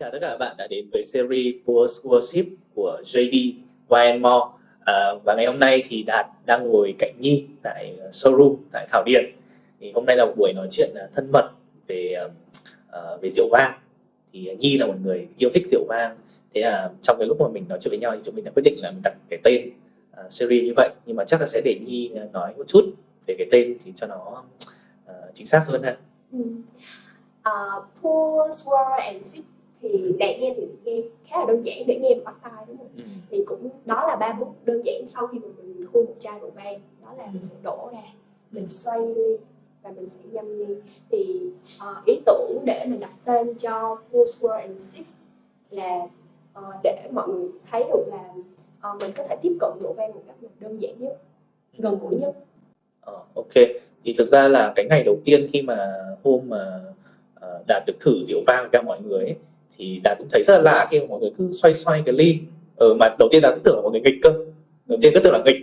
chào tất cả các bạn đã đến với series Poor Scholarship của JD Wine More à, và ngày hôm nay thì Đạt đang ngồi cạnh Nhi tại ờ, showroom tại Thảo Điền. Thì hôm nay là một buổi nói chuyện à, thân mật về uh, về rượu vang. Thì Nhi là một người yêu thích rượu vang. Thế là trong cái lúc mà mình nói chuyện với nhau thì chúng mình đã quyết định là mình đặt cái tên uh, series như vậy. Nhưng mà chắc là sẽ để Nhi nói một chút về cái tên thì cho nó uh, chính xác hơn ha. Ừ. Uh, Poor, swore and Sip thì để nghe thì nghe khá là đơn giản để nghe bắt tai đúng không? Ừ. Thì cũng đó là ba bước đơn giản sau khi mà mình khui một chai rượu vang đó là mình sẽ đổ ra mình xoay ly và mình sẽ nhâm ly. Thì uh, ý tưởng để mình đặt tên cho Poor, Swirl and Sip là uh, để mọi người thấy được là uh, mình có thể tiếp cận rượu vang một cách đơn giản nhất gần gũi nhất. Uh, ok. Thì thực ra là cái ngày đầu tiên khi mà hôm mà đạt được thử rượu vang cho mọi người ấy, thì đạt cũng thấy rất là lạ khi mà mọi người cứ xoay xoay cái ly. Ờ, mà đầu tiên đạt cứ tưởng là mọi người nghịch cơ. Đầu tiên cứ tưởng là nghịch.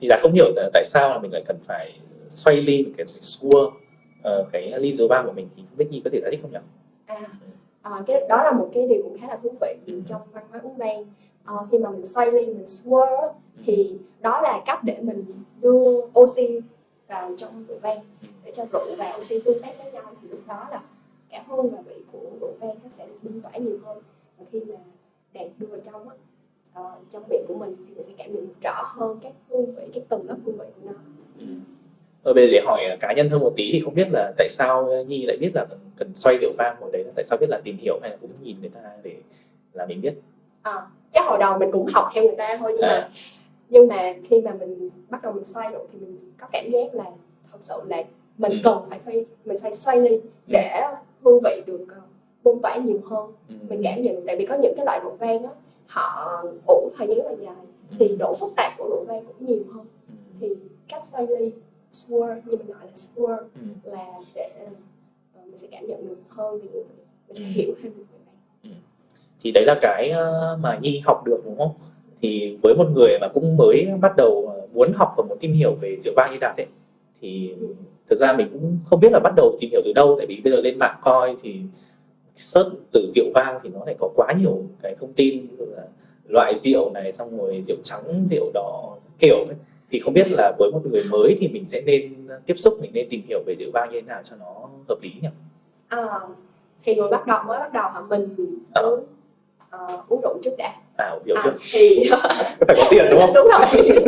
Thì đạt không hiểu là tại sao là mình lại cần phải xoay ly mình cần phải xua uh, cái ly rượu vang của mình. Thì biết nhi có thể giải thích không nhỉ? À, à cái đó là một cái điều cũng khá là thú vị ừ. trong văn hóa uống vang à, khi mà mình xoay ly mình swirl ừ. thì đó là cách để mình đưa oxy vào trong rượu vang. Để cho rượu và oxy tương tác với nhau. Thì lúc đó là cả hương và vị của rượu vang nó sẽ được bung tỏa nhiều hơn và khi mà đèn đưa vào trong á uh, trong miệng của mình thì mình sẽ cảm nhận rõ hơn các hương vị các tầng lớp hương vị của nó ừ. Ở bây giờ để hỏi cá nhân hơn một tí thì không biết là tại sao Nhi lại biết là cần xoay rượu vang hồi đấy là tại sao biết là tìm hiểu hay là cũng nhìn người ta để là mình biết à, chắc hồi đầu mình cũng học theo người ta thôi nhưng à. mà nhưng mà khi mà mình bắt đầu mình xoay rồi thì mình có cảm giác là thật sự là mình ừ. cần phải xoay mình xoay xoay ly ừ. Hương vị được uh, bung tỏa nhiều hơn ừ. mình cảm nhận tại vì có những cái loại rượu vang á họ ủ thời gian rất là dài ừ. thì độ phức tạp của rượu vang cũng nhiều hơn ừ. thì cách xoay ly swirl như mình gọi là swirl ừ. là để uh, mình sẽ cảm nhận được hơn về mình sẽ ừ. hiểu hơn về vang ừ. thì đấy là cái mà nhi học được đúng không thì với một người mà cũng mới bắt đầu muốn học và muốn tìm hiểu về rượu vang như đạt ấy thì thực ra mình cũng không biết là bắt đầu tìm hiểu từ đâu tại vì bây giờ lên mạng coi thì search từ rượu vang thì nó lại có quá nhiều cái thông tin loại rượu này xong rồi rượu trắng rượu đỏ kiểu ấy. thì không biết là với một người mới thì mình sẽ nên tiếp xúc mình nên tìm hiểu về rượu vang như thế nào cho nó hợp lý nhỉ? À, thì người bắt đầu mới bắt đầu hả mình à. uh, uống rượu trước đã à uống rượu à, trước thì phải có tiền đúng không đúng rồi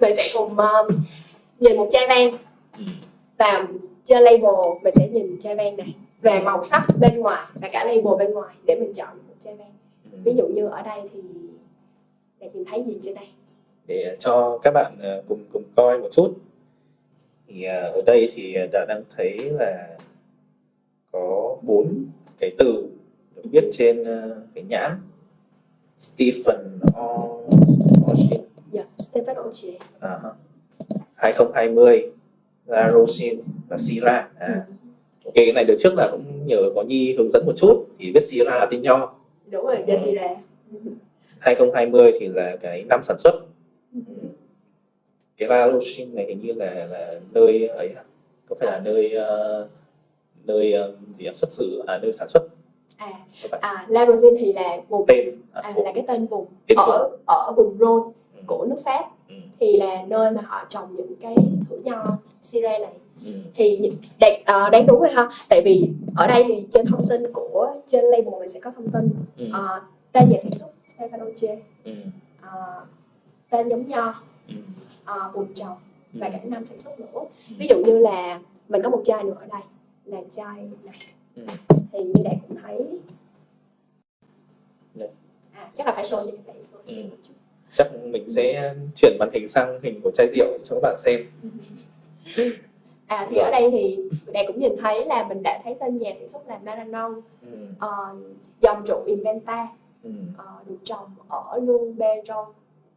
mình sẽ cùng uh, nhìn một chai vang ừ. Và trên label mình sẽ nhìn chai vang này. Về màu sắc bên ngoài và cả label bên ngoài để mình chọn một chai vang ừ. ví dụ như ở đây thì để nhìn thấy gì trên đây? Để cho các bạn ờ, cùng cùng coi một chút. Thì ờ, ở đây thì đã đang thấy là có bốn cái từ được viết trên cái nhãn. Stephen Ocean. Yeah, dạ, Stephen Ocean. À, 2020 là Rosin và Sira. À. Ok, cái này được trước là cũng nhờ có Nhi hướng dẫn một chút thì biết Sira là tên nho. Đúng rồi, ừ. Sira. 2020 thì là cái năm sản xuất. Cái La Rosin này hình như là là nơi ấy có phải là nơi uh, nơi uh, gì xuất xứ à nơi sản xuất à, à La Rosine thì là vùng tên à, à, là cái tên vùng tên ở vùng. ở vùng Rhône ừ. của nước Pháp ừ. thì là nơi mà họ trồng những cái thử nho Syrah này ừ. thì đẹp uh, đáng đúng rồi ha tại vì ở đây thì trên thông tin của trên label mình sẽ có thông tin ừ. uh, tên nhà sản xuất Stefano ừ. uh, tên giống nho ừ. uh, vùng trồng ừ. và cả năm sản xuất nữa ừ. ví dụ như là mình có một chai nữa ở đây là chai này ừ. thì như bạn cũng thấy à, chắc là phải show cho các bạn ừ. một chút chắc mình sẽ chuyển màn hình sang hình của chai rượu cho các bạn xem à thì ở đây thì bạn cũng nhìn thấy là mình đã thấy tên nhà sản xuất là Maranon ừ. uh, dòng rượu Inventa ừ. uh, được trồng ở Luberon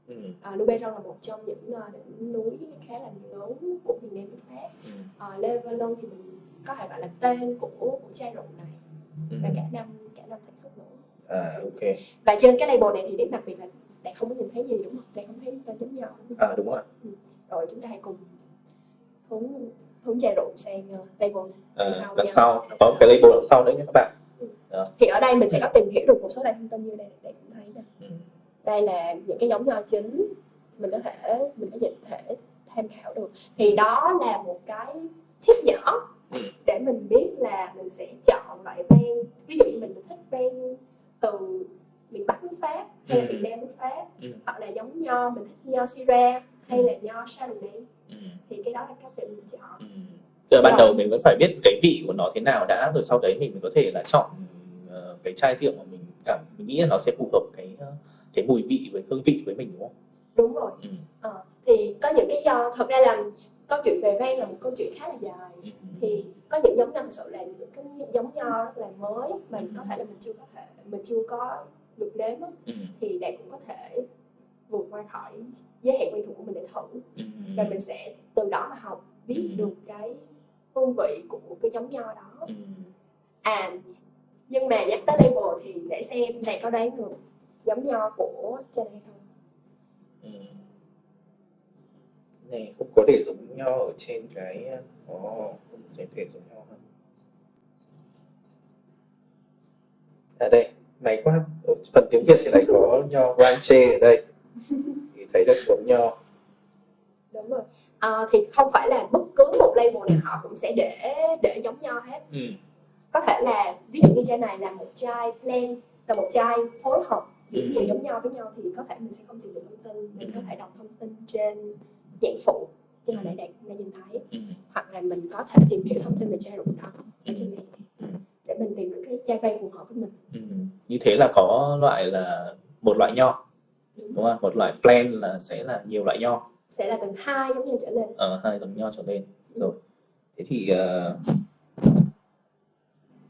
ừ. uh, Luberon là một trong những uh, đỉnh núi khá là lớn của miền Nam nước Pháp ừ. uh, thì mình có thể gọi là tên của của chai rượu này ừ. và cả năm cả năm sản xuất nữa à ok và trên cái label này thì điểm đặc biệt là bạn không có nhìn thấy gì đúng không? Bạn không thấy tên chấm nhỏ. À đúng rồi. Ừ. rồi chúng ta hãy cùng hướng hướng chai rượu sang uh, label à, sau đằng sau. Có cái label đằng sau đấy nha các bạn. Ừ. Đó. thì ở đây mình sẽ có tìm hiểu được một số loại thông tin như đây đây cũng thấy nè. Ừ. đây là những cái giống nho chính. Mình có thể mình có thể tham khảo được. Thì đó là một cái tip nhỏ Ừ. để mình biết là mình sẽ chọn loại ven ví dụ như mình thích ven từ miền Bắc nước Pháp hay là Ừ. miền Nam nước Pháp Ừ. hoặc là giống nho mình thích nho Syrah hay là nho Chardonnay Ừ. thì cái đó là cách để mình chọn Ừ. Là ban đầu mình vẫn phải biết cái vị của nó thế nào đã rồi sau đấy mình có thể là chọn ờ, cái chai rượu mà mình cảm mình nghĩ là nó sẽ phù hợp cái ờ, cái mùi vị với hương vị với mình đúng không? đúng rồi Ừ. Ờ, thì có những cái do thật ra là câu chuyện về ven là một câu chuyện khá là dài Ừ. thì có những giống nho thực sự là những cái giống nho rất là mới Ừ. có thể là mình chưa có thể mình chưa có được nếm á, Ừ. thì đạt cũng có thể vượt qua khỏi giới hạn quen thuộc của mình để thử Ừ. và mình sẽ từ đó mà học biết Ừ. được cái hương vị của cái giống nho đó Ừ. à nhưng mà nhắc tới label thì để xem này có đoán được giống nho của trên này không Ừ. Này không có để giống nho ở trên cái Ồ, không thể thể giống nho ha. À đây, may quá. Ở phần tiếng Việt thì lại có nho Guanche ở đây. Thì thấy được giống nho. đúng rồi Ờ, thì không phải là bất cứ một label nào họ cũng sẽ để để giống nho hết Ừ. có thể là ví dụ như chai này là một chai blend là một chai phối hợp Ừ. nhiều giống nho với nhau thì có thể mình sẽ không tìm được thông tin mình có thể đọc thông tin trên nhãn phụ như hồi nãy đạt đã nhìn thấy Ừ. hoặc là mình có thể tìm hiểu thông tin về chai rượu đó ở trên này Ừ. để mình tìm được cái chai vang phù hợp với mình Ừ. Như thế là có loại là một loại nho đúng không? Một loại blend là sẽ là nhiều loại nho sẽ là từ hai giống như trở lên ở hai dòng nho trở lên rồi. Thế thì ờ,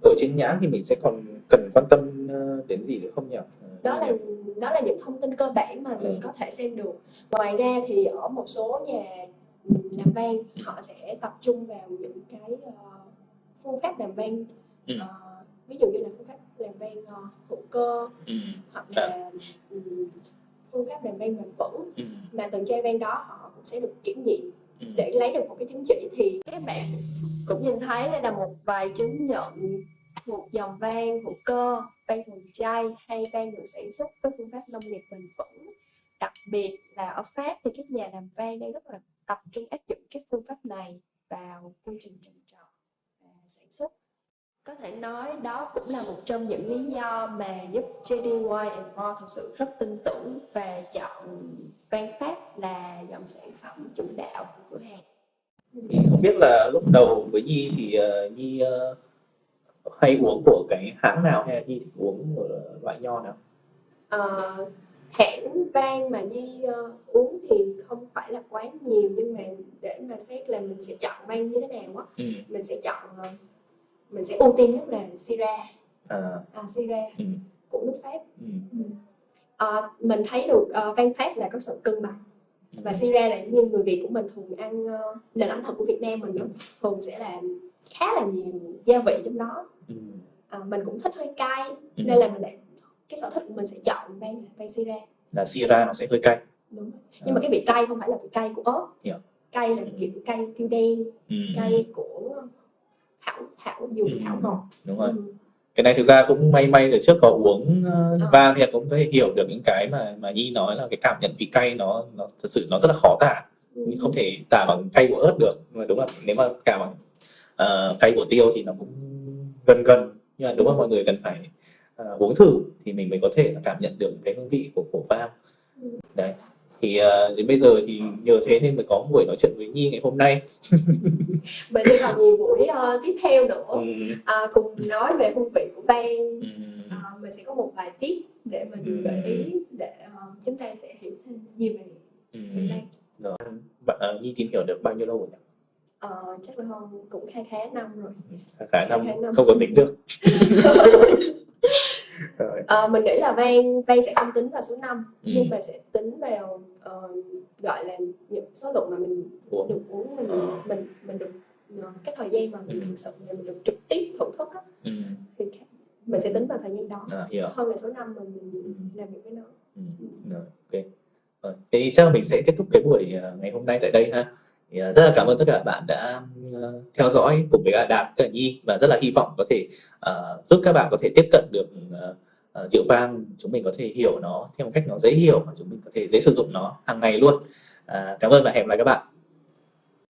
ở trên nhãn thì mình sẽ còn cần quan tâm ờ, đến gì nữa không nhỉ? Ờ, đó là đó là những thông tin cơ bản mà mình Ừ. có thể xem được ngoài ra thì ở một số nhà làm vang họ sẽ tập trung vào những cái ờ, phương pháp làm vang Ừ. Ờ, ví dụ như là phương pháp làm vang ờ, hữu cơ Ừ. hoặc là ừm, phương pháp làm vang bền vững Ừ. mà từng chai vang đó họ cũng sẽ được kiểm nghiệm Ừ. để lấy được một cái chứng chỉ thì các bạn cũng nhìn thấy đây là một vài chứng nhận một dòng vang hữu cơ vang thuần chay hay vang được sản xuất với phương pháp nông nghiệp bền vững đặc biệt là ở Pháp thì các nhà làm vang đang rất là tập trung áp dụng các phương pháp này vào quy trình trồng trọt và sản xuất có thể nói đó cũng là một trong những lý do mà giúp JD Wine More thực sự rất tin tưởng và chọn vang Pháp là dòng sản phẩm chủ đạo của cửa hàng. Thì không biết là lúc đầu với Nhi thì ờ, Nhi ờ, hay uống của cái hãng nào hay là Nhi thích uống của loại nho nào? Ờ, hãng vang mà Nhi ờ, uống thì không phải là quá nhiều nhưng mà để mà xét là mình sẽ chọn vang như thế nào á Ừ. mình sẽ chọn ờ, mình sẽ ưu tiên nhất là Syrah À. à, Syrah Ừ. của nước Pháp Ừ. Ờ, mình thấy được uh, vang Pháp là có sự cân bằng Ừ. và Syrah là như người Việt của mình thường ăn ờ, nền ẩm thực của Việt Nam mình thường sẽ là khá là nhiều gia vị trong đó Ừ. Ờ, mình cũng thích hơi cay Ừ. nên là mình lại cái sở thích của mình sẽ chọn vang vang Syrah Là Syrah nó sẽ hơi cay. đúng rồi. nhưng mà cái vị cay không phải là vị cay của ớt Hiểu. cay là Ừ. kiểu cay tiêu đen Ừ. cay của thảo thảo dùng Ừ. thảo ngọt Đúng rồi. Ừ. Cái này thực ra cũng may may từ trước có uống ờ, Ờ. vang thì cũng có thể hiểu được những cái mà mà Nhi nói là cái cảm nhận vị cay nó nó thật sự nó rất là khó tả. Ừ. Nhưng không thể tả bằng cay của ớt được. Nhưng mà đúng là nếu mà tả bằng ờ, cay của tiêu thì nó cũng gần gần. Nhưng mà đúng là mọi người cần phải ờ, uống thử thì mình mới có thể là cảm nhận được cái hương vị của của vang. Ừ. Đấy. Thì ờ, đến bây giờ thì nhờ thế nên mới có buổi nói chuyện với Nhi ngày hôm nay. mình đi còn nhiều buổi ờ, tiếp theo nữa Ừ. à, cùng nói về hương vị của vang Ừ. À, mình sẽ có một vài tip để mình Ừ. gợi ý để ờ, chúng ta sẽ hiểu thêm nhiều về Ừ. vang Rồi. Bạn, ờ, Nhi tìm hiểu được bao nhiêu lâu rồi nhỉ? Ờ, chắc là hơn cũng khá khá năm rồi khá khá năm Khá năm. không có tính được Ờ, mình nghĩ là vang vang sẽ không tính vào số năm Ừ. nhưng mà sẽ tính vào ờ, gọi là những số lượng mà mình uống được uống mình mình mình được ờ, cái thời gian mà mình Ừ. thực sự là mình được trực tiếp thưởng thức á, ừ. thì mình sẽ tính vào thời gian đó à, hiểu hơn là số năm mà mình Ừ. làm việc với nó ừ. rồi ok rồi. thế chắc là mình sẽ kết thúc cái buổi ờ, ngày hôm nay tại đây ha thì à, rất là cảm ơn tất cả các bạn đã ờ, theo dõi cùng với Đạt cả Nhi và rất là hy vọng có thể ờ, giúp các bạn có thể tiếp cận được ờ, ờ, rượu vang chúng mình có thể hiểu nó theo một cách nó dễ hiểu và chúng mình có thể dễ sử dụng nó hàng ngày luôn. À, cảm ơn và hẹn gặp lại các bạn.